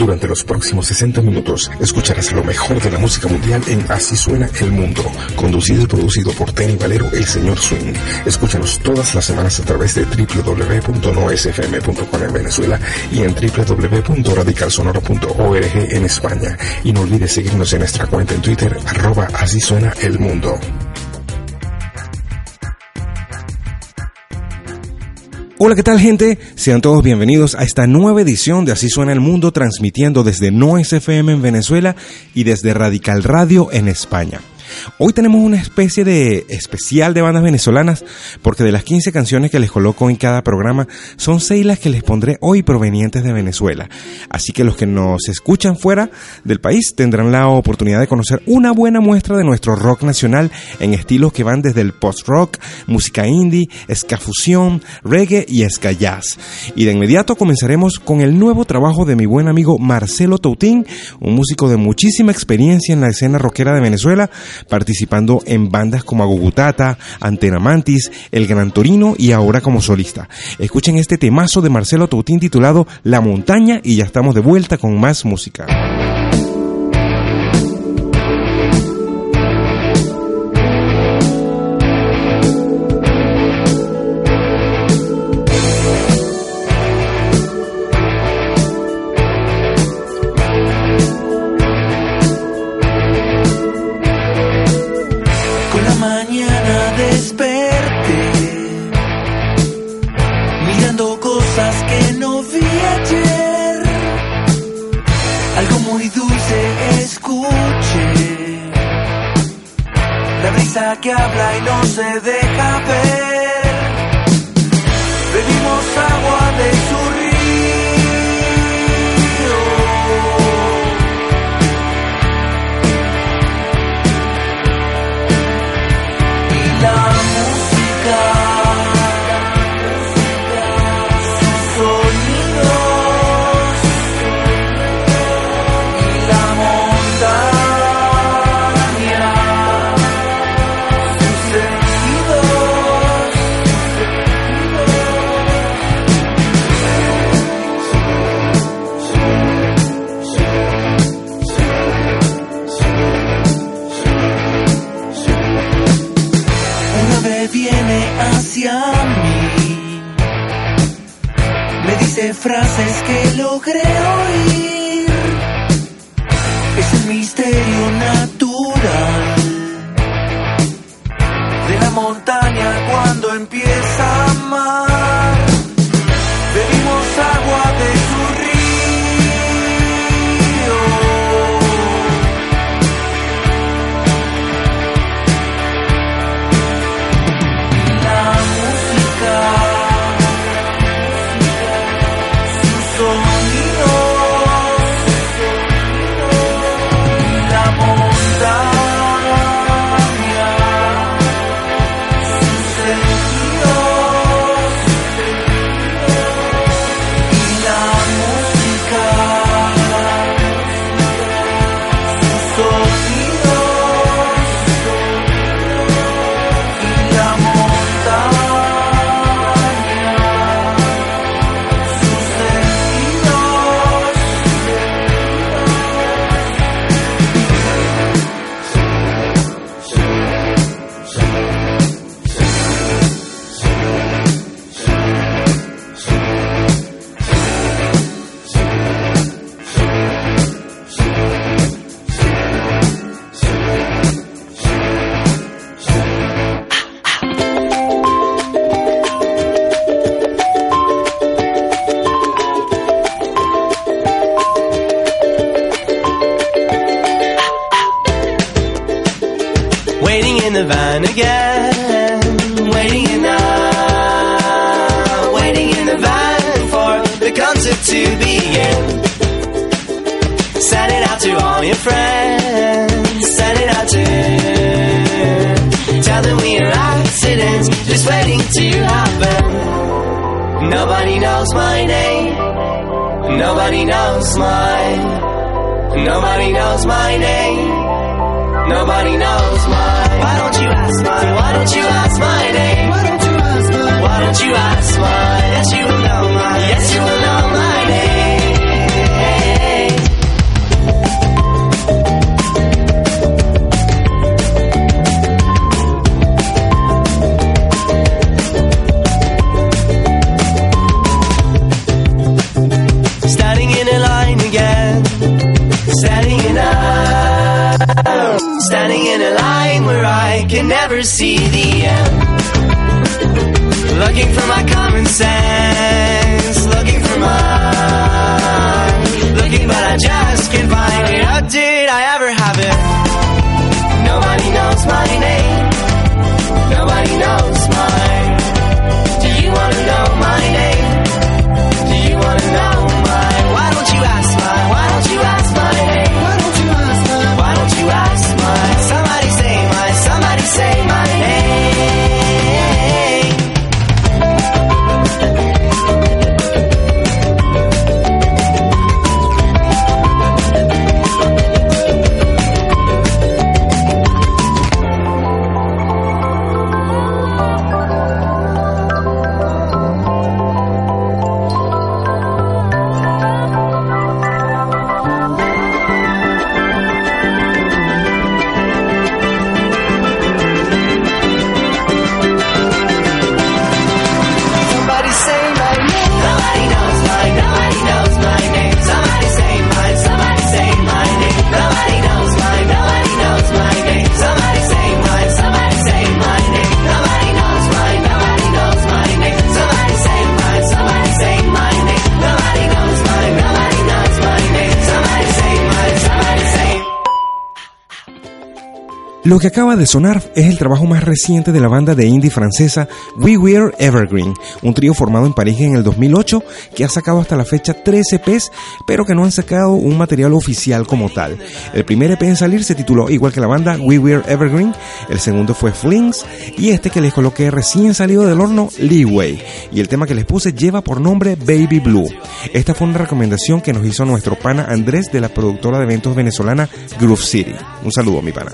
Durante los próximos 60 minutos escucharás lo mejor de la música mundial en Así suena el mundo, conducido y producido por Tenny Valero, el señor Swing. Escúchanos todas las semanas a través de www.noesfm.com en Venezuela y en www.radicalsonoro.org en España. Y no olvides seguirnos en nuestra cuenta en Twitter, arroba Así suena el mundo. Hola, ¿qué tal gente? Sean todos bienvenidos a esta nueva edición de Así suena el mundo, transmitiendo desde No SFM en Venezuela y desde Radical Radio en España. Hoy tenemos una especie de especial de bandas venezolanas porque de las 15 canciones que les coloco en cada programa son 6 las que les pondré hoy provenientes de Venezuela. Así que los que nos escuchan fuera del país tendrán la oportunidad de conocer una buena muestra de nuestro rock nacional en estilos que van desde el post-rock, música indie, ska fusión, reggae y ska jazz. Y de inmediato comenzaremos con el nuevo trabajo de mi buen amigo Marcelo Toutín, un músico de muchísima experiencia en la escena rockera de Venezuela, participando en bandas como Agugutata, Antena Mantis, El Gran Torino y ahora como solista. Escuchen este temazo de Marcelo Toutín titulado La Montaña y ya estamos de vuelta con más música. Que habla y no se deja ver. Bebimos agua de empieza a amar. Lo que acaba de sonar es el trabajo más reciente de la banda de indie francesa We Were Evergreen, un trío formado en París en el 2008 que ha sacado hasta la fecha 13 EPs, pero que no han sacado un material oficial como tal. El primer EP en salir se tituló igual que la banda We Were Evergreen, el segundo fue Flings y este que les coloqué recién salido del horno Leeway y el tema que les puse lleva por nombre Baby Blue. Esta fue una recomendación que nos hizo nuestro pana Andrés de la productora de eventos venezolana Groove City. Un saludo mi pana.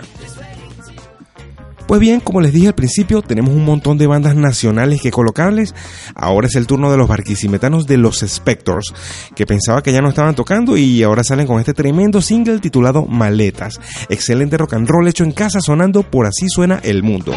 Pues bien, como les dije al principio, tenemos un montón de bandas nacionales que colocarles. Ahora es el turno de los barquisimetanos de los Spectors, que pensaba que ya no estaban tocando y ahora salen con este tremendo single titulado Maletas. Excelente rock and roll hecho en casa sonando por así suena el mundo.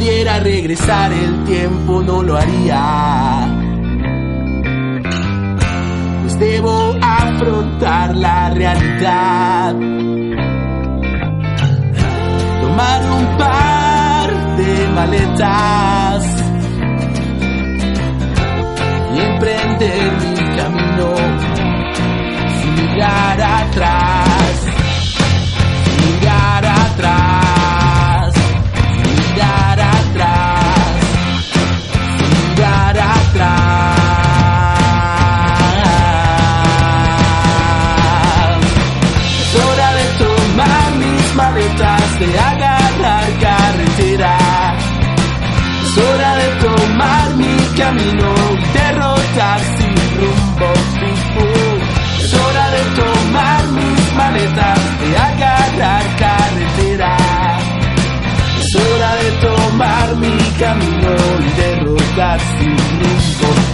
Pudiera regresar el tiempo no lo haría. Pues debo afrontar la realidad. Tomar un par de maletas y emprender mi camino sin mirar atrás. Sin mirar atrás. that's the goes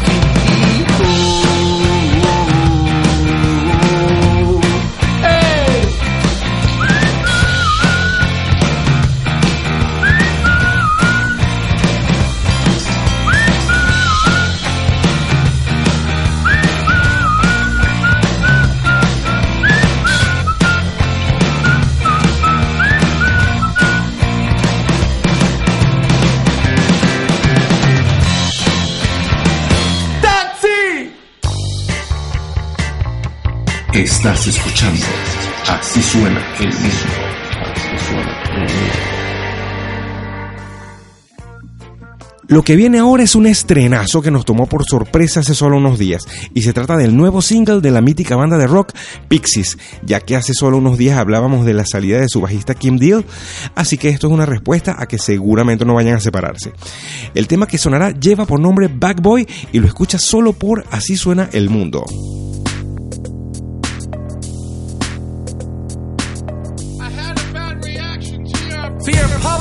Estás escuchando Así suena el mundo. Así suena el. Lo que viene ahora es un estrenazo que nos tomó por sorpresa hace solo unos días y se trata del nuevo single de la mítica banda de rock Pixies, ya que hace solo unos días hablábamos de la salida de su bajista Kim Deal, así que esto es una respuesta a que seguramente no vayan a separarse. El tema que sonará lleva por nombre Backboy y lo escuchas solo por Así suena el mundo. your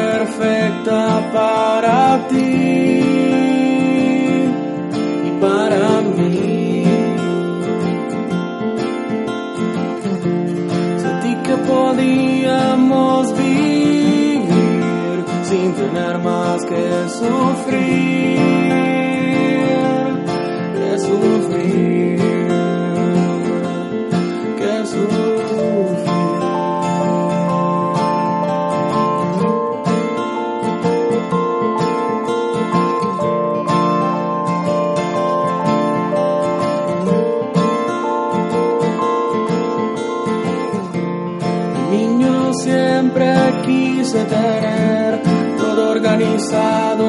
perfecta para ti y para mí. Sentí que podíamos vivir sin tener más que sufrir, todo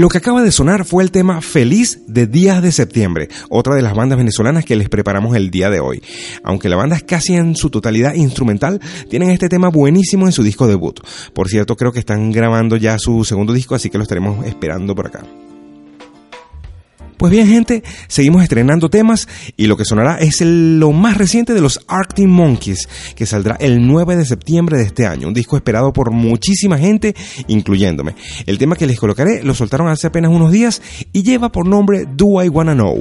Lo que acaba de sonar fue el tema Feliz de Días de Septiembre, otra de las bandas venezolanas que les preparamos el día de hoy. Aunque la banda es casi en su totalidad instrumental, tienen este tema buenísimo en su disco debut. Por cierto, creo que están grabando ya su segundo disco, así que lo estaremos esperando por acá. Pues bien, gente, seguimos estrenando temas y lo que sonará es el- lo más reciente de los Arctic Monkeys, que saldrá el 9 de septiembre de este año, un disco esperado por muchísima gente, incluyéndome. El tema que les colocaré lo soltaron hace apenas unos días y lleva por nombre Do I Wanna Know.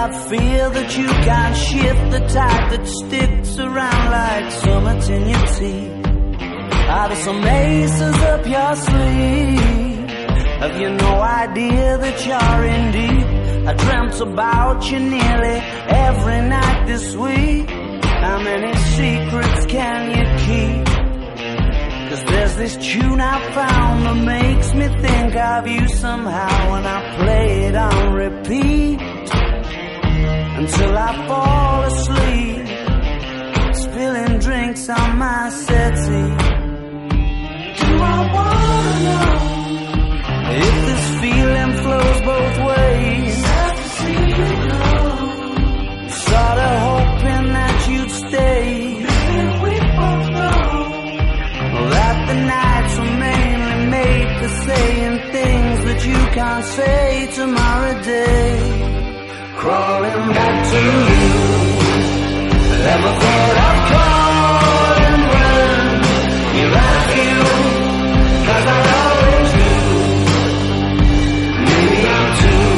That feel that you can't shift the tide that sticks around like summits in your teeth? Are there some aces up your sleeve? Have you no idea that you're in deep? I dreamt about you nearly every night this week. How many secrets can you keep? Cause there's this tune I found that makes me think of you somehow when I play it on repeat until I fall asleep, spilling drinks on my settee. Do I wanna know if this feeling flows both ways? Sorta hoping that you'd stay. we both know that the nights were mainly made for saying things that you can't say tomorrow day. Crawling back to you. Never thought I'd calling when you're at you. Cause I always do. Maybe I'm too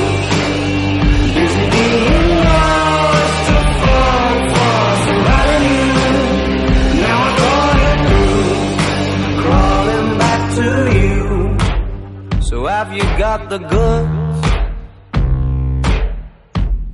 busy being lost to fall for somebody new. Now I thought it through crawling back to you. So have you got the goods?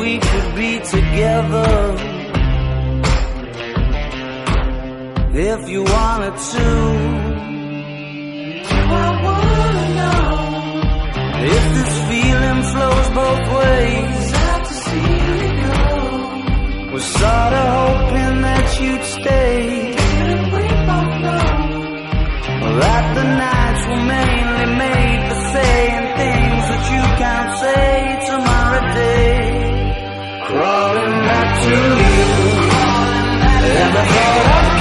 We could be together if you wanted to. I wanna know if this feeling flows both ways. To see you go. Was sorta hoping that you'd stay. That the nights were mainly made for saying things that you can't say? Crawling back to you. Falling back to.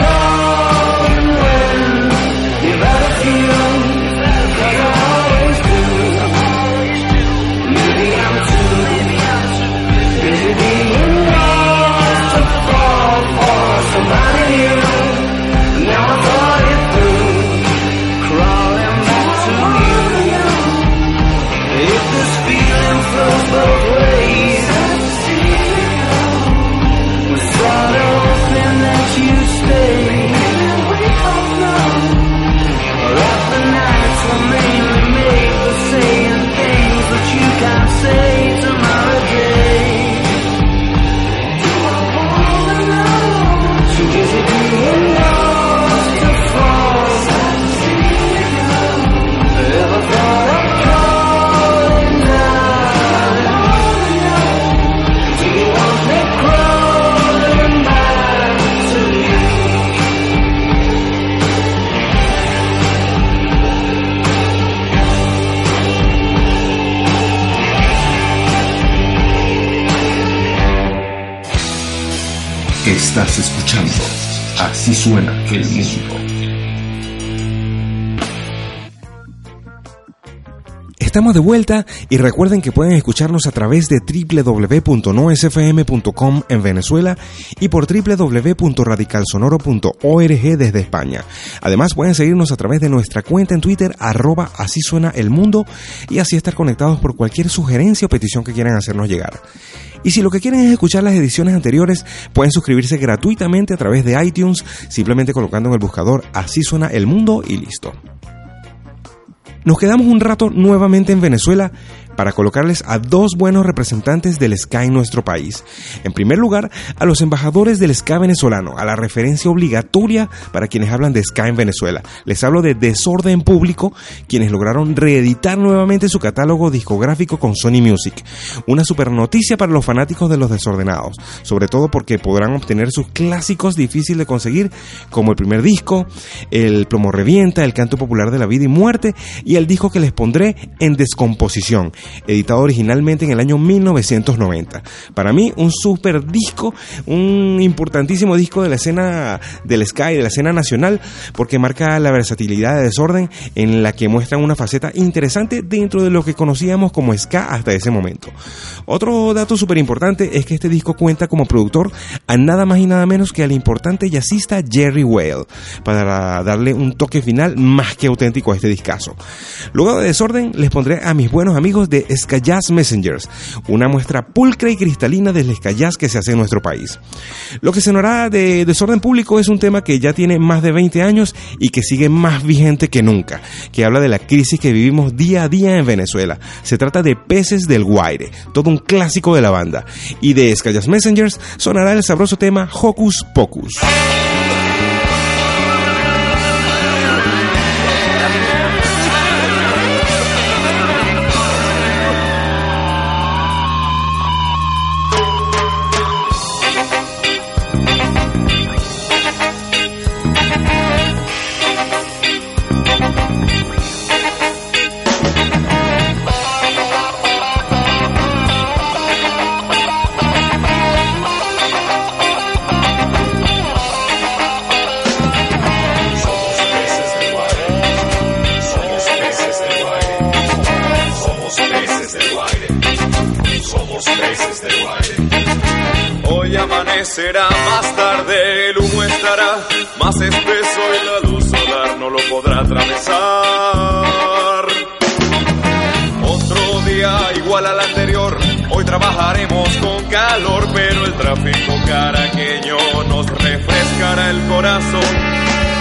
De vuelta y recuerden que pueden escucharnos a través de www.noesfm.com en Venezuela y por www.radicalsonoro.org desde España. Además pueden seguirnos a través de nuestra cuenta en Twitter arroba así suena el mundo y así estar conectados por cualquier sugerencia o petición que quieran hacernos llegar. Y si lo que quieren es escuchar las ediciones anteriores, pueden suscribirse gratuitamente a través de iTunes, simplemente colocando en el buscador Así suena el mundo y listo. Nos quedamos un rato nuevamente en Venezuela para colocarles a dos buenos representantes del ska en nuestro país. En primer lugar, a los embajadores del ska venezolano, a la referencia obligatoria para quienes hablan de ska en Venezuela. Les hablo de Desorden Público, quienes lograron reeditar nuevamente su catálogo discográfico con Sony Music. Una super noticia para los fanáticos de los desordenados, sobre todo porque podrán obtener sus clásicos difíciles de conseguir, como el primer disco, el Plomo Revienta, el Canto Popular de la Vida y Muerte, y el disco que les pondré en descomposición, editado originalmente en el año 1990. Para mí, un super disco, un importantísimo disco de la escena del Sky, de la escena nacional, porque marca la versatilidad de desorden en la que muestran una faceta interesante dentro de lo que conocíamos como ska hasta ese momento. Otro dato súper importante es que este disco cuenta como productor a nada más y nada menos que al importante jazzista Jerry Whale, para darle un toque final más que auténtico a este discazo. Luego de desorden, les pondré a mis buenos amigos de Jazz Messengers, una muestra pulcra y cristalina del jazz que se hace en nuestro país. Lo que sonará de desorden público es un tema que ya tiene más de 20 años y que sigue más vigente que nunca, que habla de la crisis que vivimos día a día en Venezuela. Se trata de Peces del Guaire, todo un clásico de la banda. Y de Jazz Messengers sonará el sabroso tema Hocus Pocus. Amanecerá más tarde, el humo estará más espeso y la luz solar no lo podrá atravesar. Otro día igual al anterior, hoy trabajaremos con calor, pero el tráfico caraqueño nos refrescará el corazón.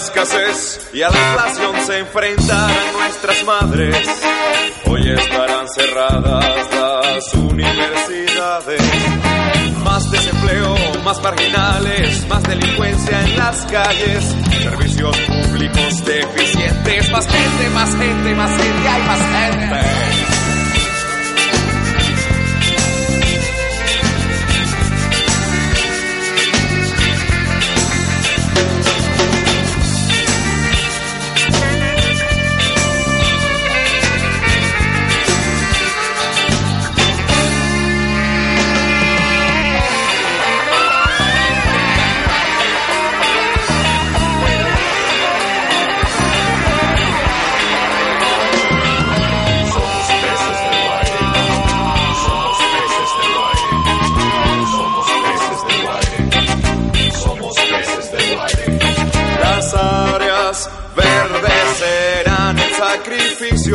Escasez y a la inflación se enfrentarán nuestras madres. Hoy estarán cerradas las universidades. Más desempleo, más marginales, más delincuencia en las calles, servicios públicos deficientes, más gente, más gente, más gente, hay más gente.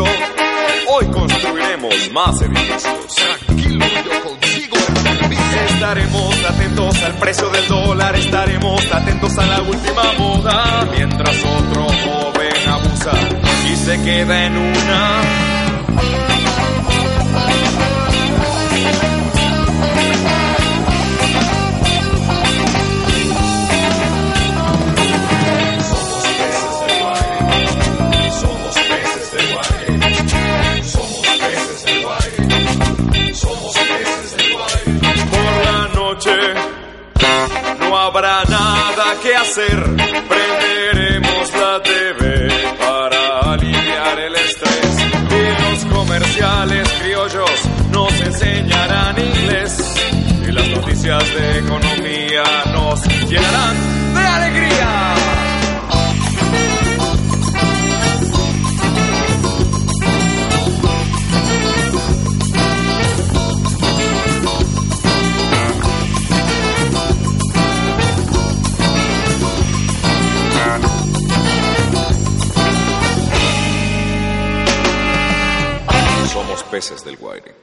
Hoy construiremos más edificios. Tranquilo, yo consigo Estaremos atentos al precio del dólar, estaremos atentos a la última moda. Mientras otro joven abusa y se queda en una. Hacer. Prenderemos la TV para aliviar el estrés. Y los comerciales criollos nos enseñarán inglés. Y las noticias de economía nos llenarán peces del Guaire.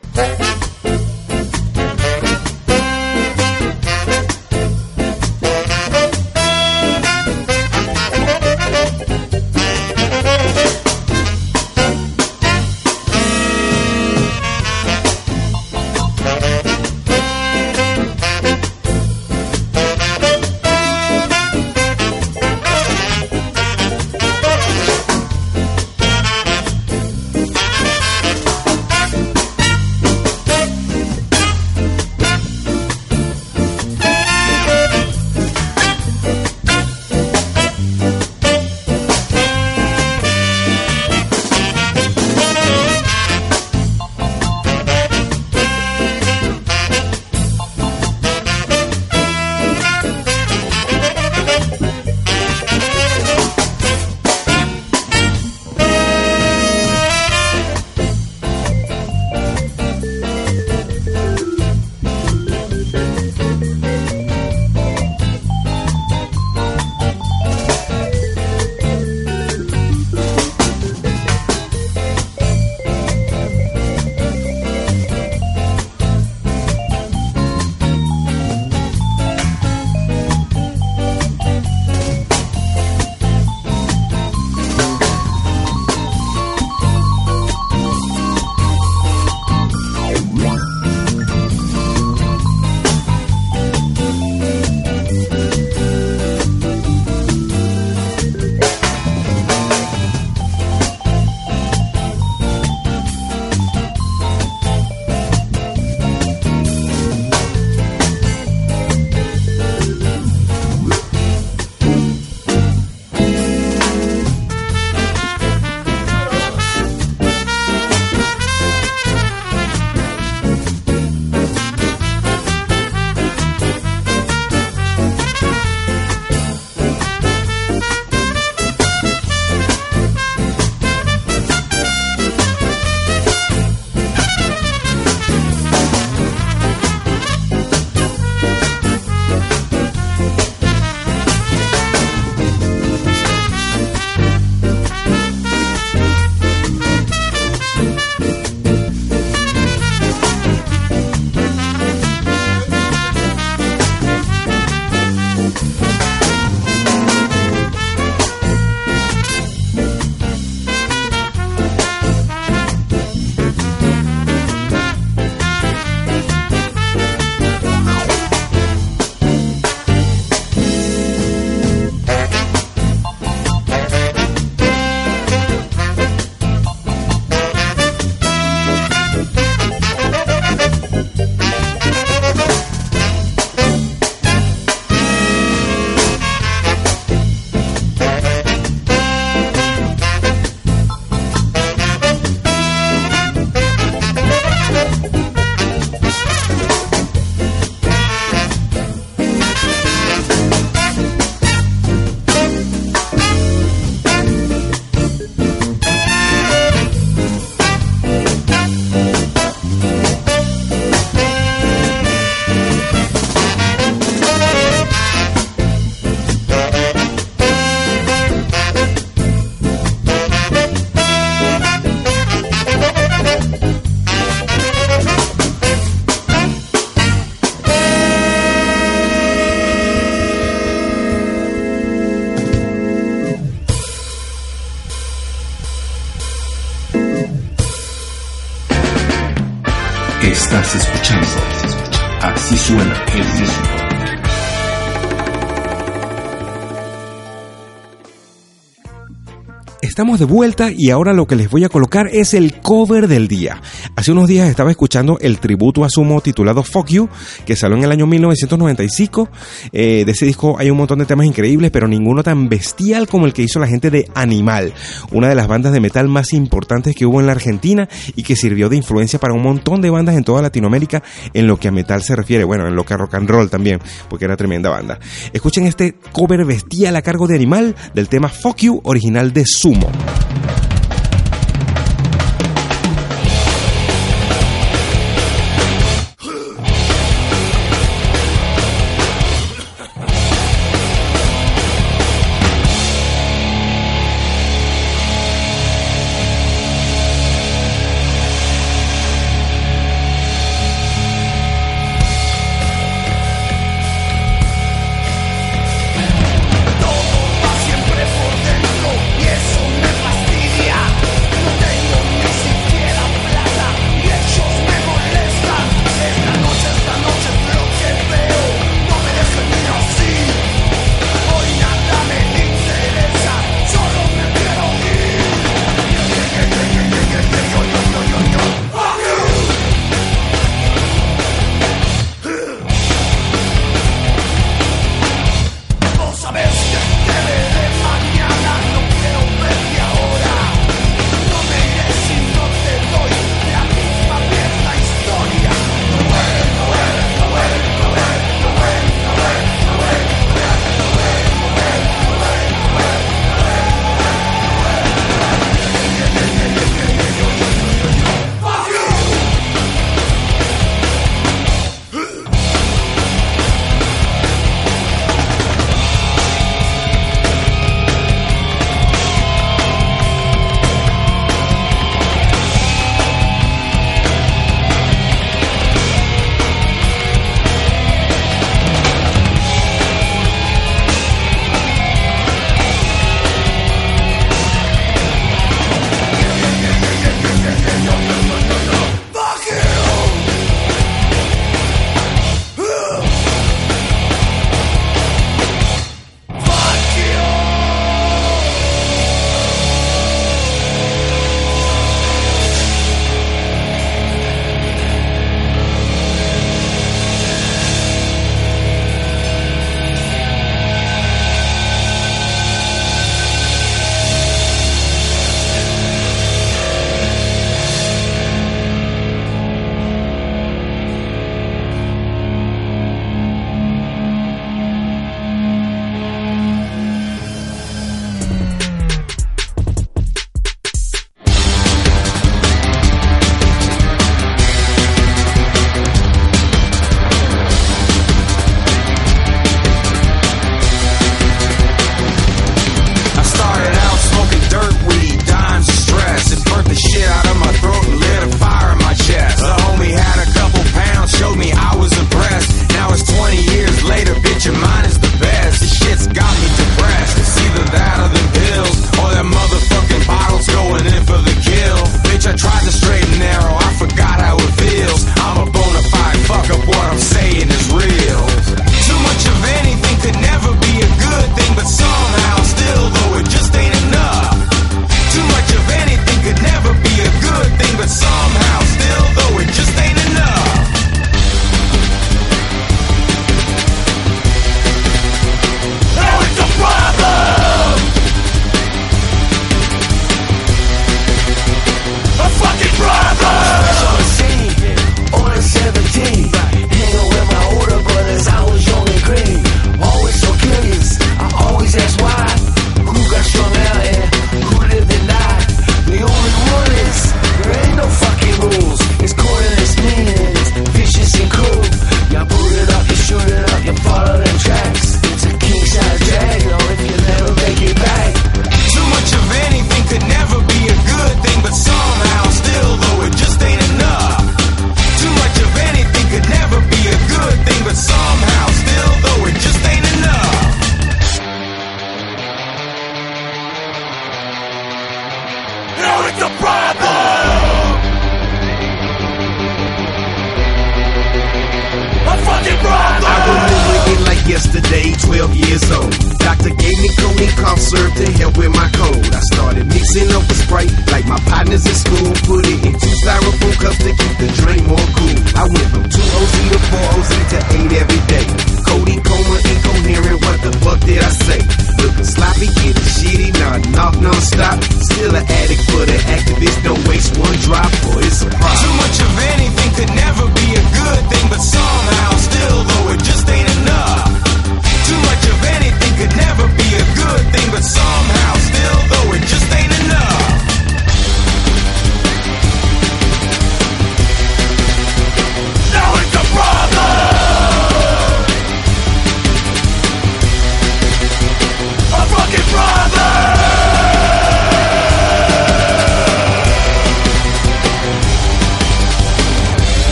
Estamos de vuelta y ahora lo que les voy a colocar es el cover del día. Hace unos días estaba escuchando el tributo a Sumo titulado Fuck You, que salió en el año 1995. Eh, de ese disco hay un montón de temas increíbles, pero ninguno tan bestial como el que hizo la gente de Animal, una de las bandas de metal más importantes que hubo en la Argentina y que sirvió de influencia para un montón de bandas en toda Latinoamérica en lo que a metal se refiere, bueno, en lo que a rock and roll también, porque era tremenda banda. Escuchen este cover bestial a cargo de Animal del tema Fuck You, original de Sumo.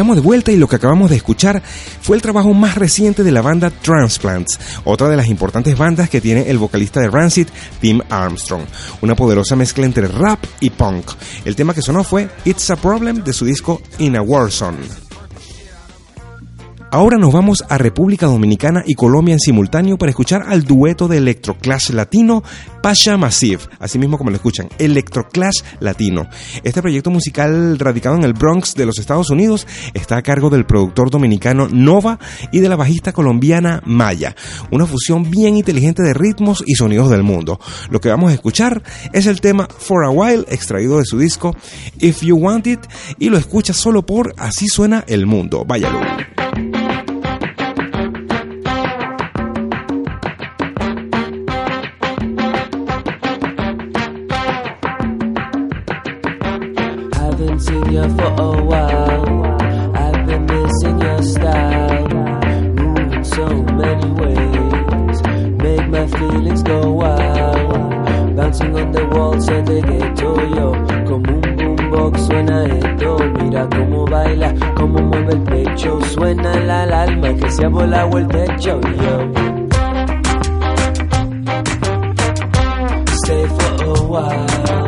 Estamos de vuelta y lo que acabamos de escuchar fue el trabajo más reciente de la banda Transplants, otra de las importantes bandas que tiene el vocalista de Rancid, Tim Armstrong. Una poderosa mezcla entre rap y punk. El tema que sonó fue It's a Problem de su disco In a Warzone. Ahora nos vamos a República Dominicana y Colombia en simultáneo para escuchar al dueto de Electroclash Latino Pasha Massive, así mismo como lo escuchan, Electroclash Latino. Este proyecto musical radicado en el Bronx de los Estados Unidos está a cargo del productor dominicano Nova y de la bajista colombiana Maya, una fusión bien inteligente de ritmos y sonidos del mundo. Lo que vamos a escuchar es el tema For a While, extraído de su disco If You Want It, y lo escuchas solo por Así suena el mundo. Váyalo. For a while. I've been missing your style. Moving so many ways. Make my feelings go wild. Bouncing on the walls of the ghetto, yo. Como un boombox suena esto. Mira cómo baila, cómo mueve el pecho. Suena la alarma que se ha volado el techo, yo. Stay for a while.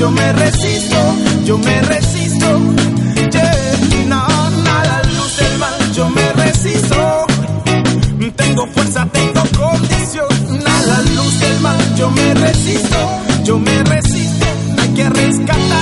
Yo me resisto, yo me resisto. Yeah. No, nada, luz del mal, yo me resisto. Tengo fuerza, tengo condición. A la luz del mal, yo me resisto, yo me resisto. Hay que rescatar.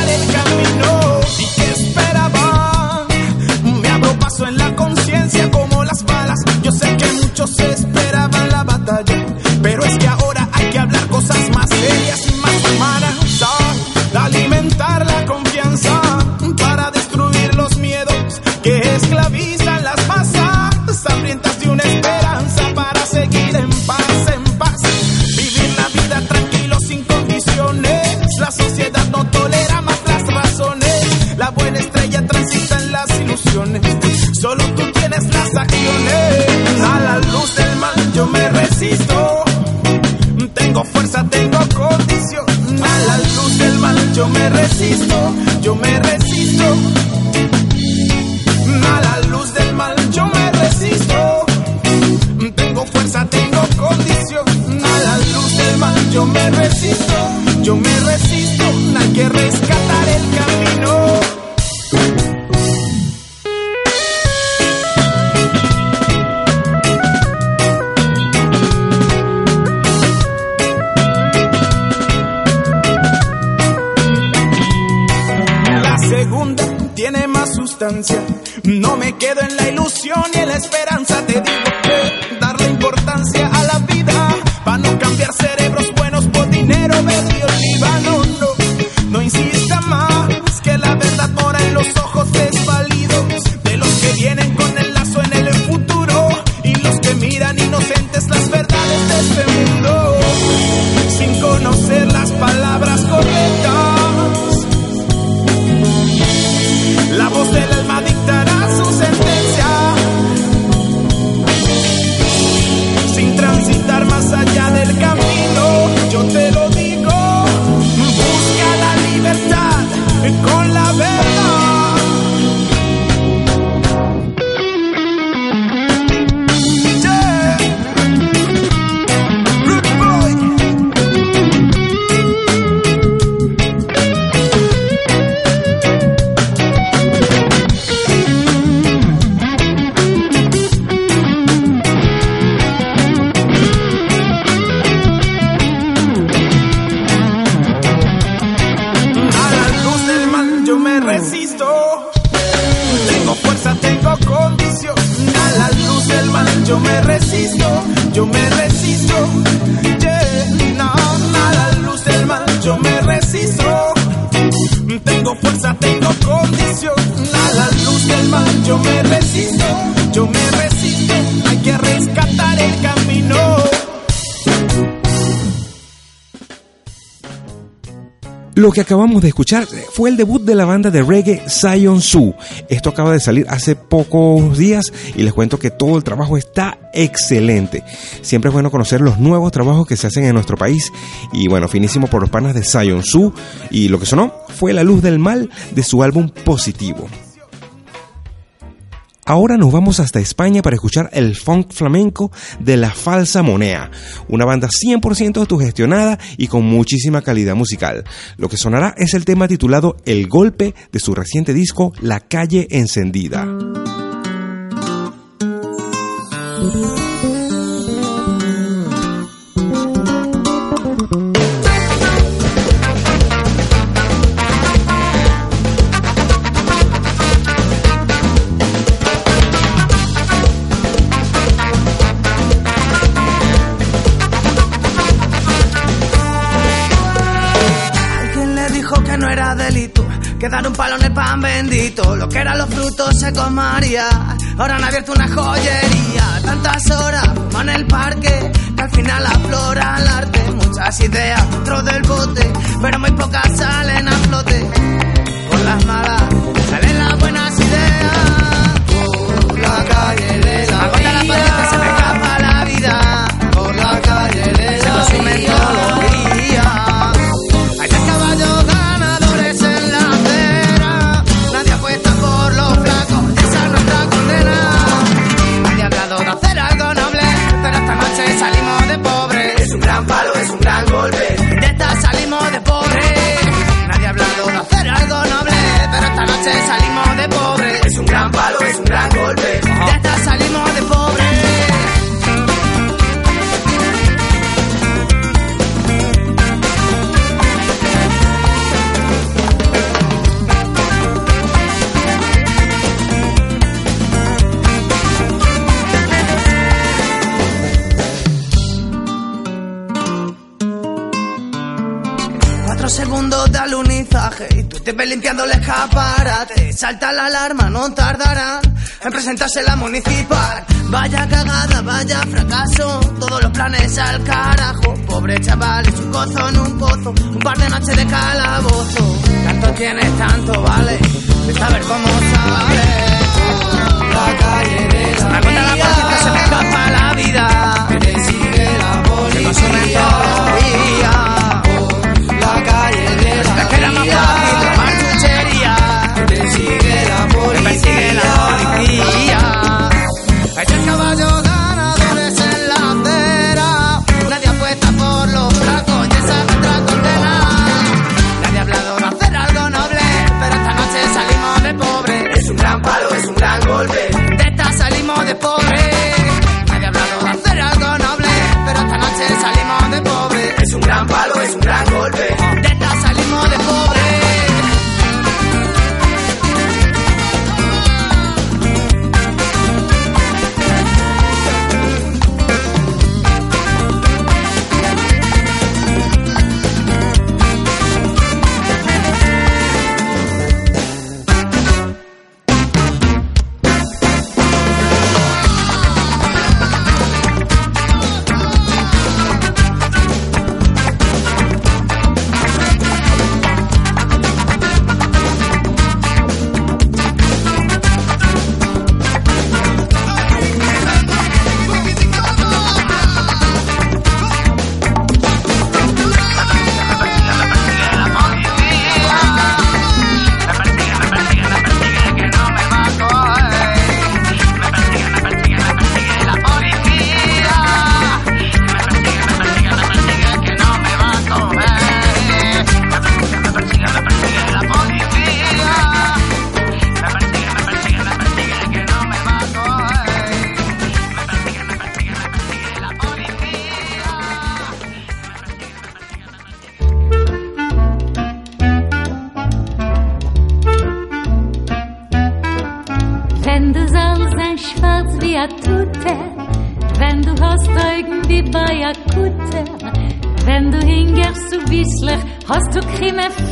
lo que acabamos de escuchar fue el debut de la banda de reggae Zion Su. Esto acaba de salir hace pocos días y les cuento que todo el trabajo está excelente. Siempre es bueno conocer los nuevos trabajos que se hacen en nuestro país y bueno, finísimo por los panas de Zion Su y lo que sonó fue La Luz del Mal de su álbum Positivo. Ahora nos vamos hasta España para escuchar el funk flamenco de La Falsa Monea, una banda 100% autogestionada y con muchísima calidad musical. Lo que sonará es el tema titulado El Golpe de su reciente disco La Calle Encendida. noche. Ahora han abierto una joyería. Tantas horas en el parque, que al final aflora el arte. Muchas ideas dentro del bote. Salta la alarma, no tardarán en presentarse la municipal. Vaya cagada, vaya fracaso, todos los planes al carajo. Pobre chaval, es un cozo en un pozo, un par de noches de calabozo. Tanto tienes, tanto vale, de saber cómo sale. La calle de la Me la se me escapa la vida. Sigue la policía.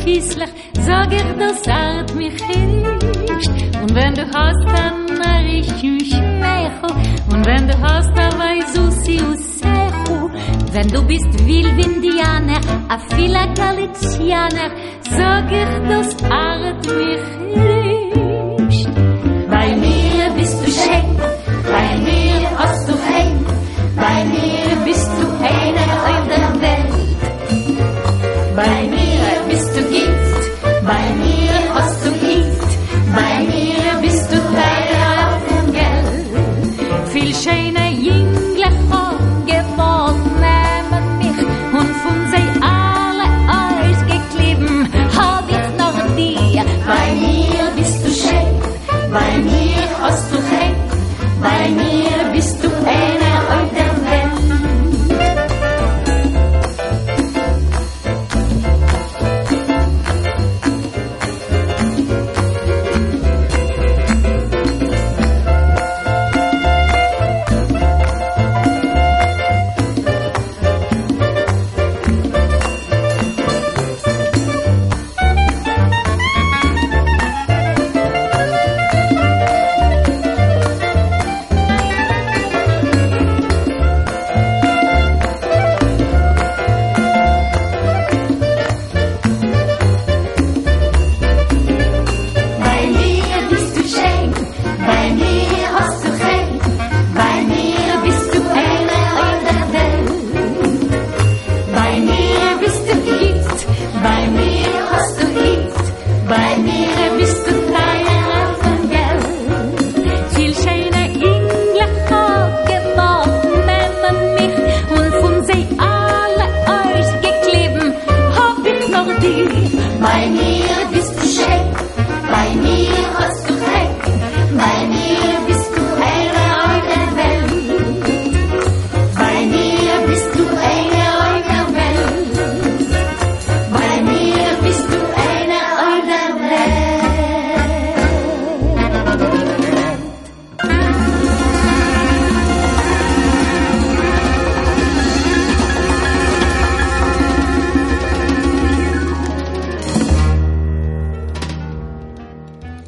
Kisslach, sag ich, dass Art mich hilft. Und wenn du hast dann richt ich mich Schmecho, und wenn du hast a weißusi Usecho, wenn du bist wild Indianer, a vieler Galizianer, sag ich, das zart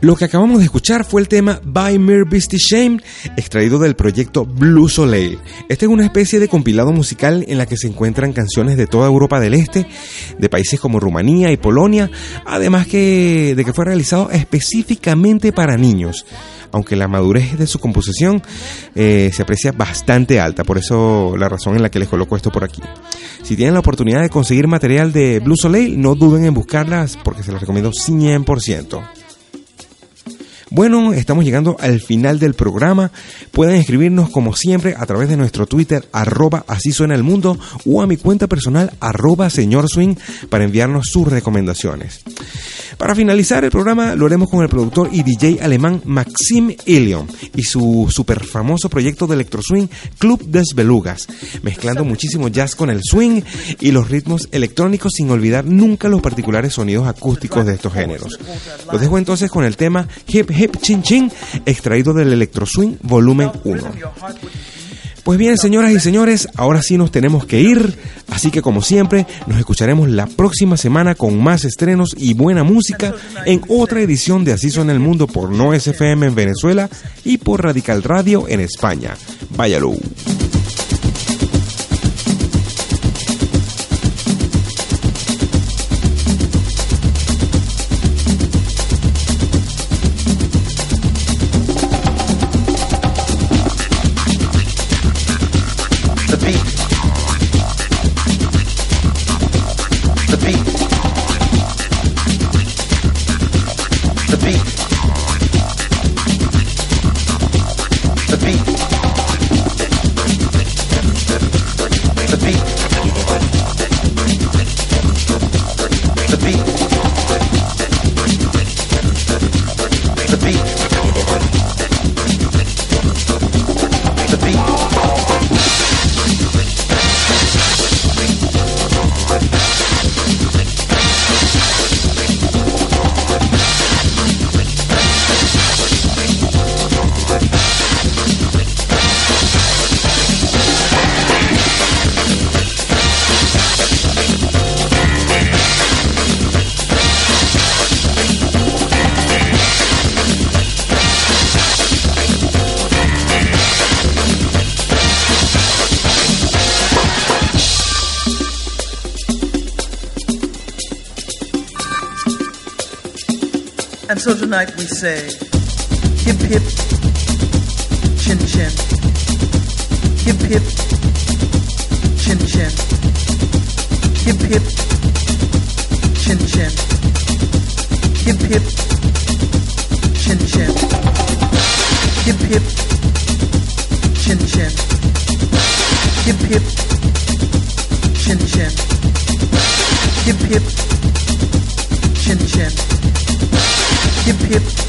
Lo que acabamos de escuchar fue el tema By Mere Beastie Shame, extraído del proyecto Blue Soleil. Este es una especie de compilado musical en la que se encuentran canciones de toda Europa del Este, de países como Rumanía y Polonia, además que, de que fue realizado específicamente para niños aunque la madurez de su composición eh, se aprecia bastante alta, por eso la razón en la que les coloco esto por aquí. Si tienen la oportunidad de conseguir material de Blue Soleil, no duden en buscarlas porque se las recomiendo 100%. Bueno, estamos llegando al final del programa. Pueden escribirnos como siempre a través de nuestro Twitter arroba así suena el mundo o a mi cuenta personal arroba señor swing para enviarnos sus recomendaciones. Para finalizar el programa lo haremos con el productor y DJ alemán Maxim Ilion y su super famoso proyecto de electro swing Club des Belugas, mezclando muchísimo jazz con el swing y los ritmos electrónicos sin olvidar nunca los particulares sonidos acústicos de estos géneros. Los dejo entonces con el tema Hip Hip Chin Chin, extraído del electro swing volumen 1. Pues bien, señoras y señores, ahora sí nos tenemos que ir, así que como siempre, nos escucharemos la próxima semana con más estrenos y buena música en otra edición de Así suena el mundo por No SFM en Venezuela y por Radical Radio en España. Váyalo. And so tonight we say, hip hip, chin chin. Hip hip, chin chin. Hip hip, chin chin. Hip hip, chin chin. Hip hip, chin chin. Hip hip, chin chin. Hip hip, chin chin. Hip hip,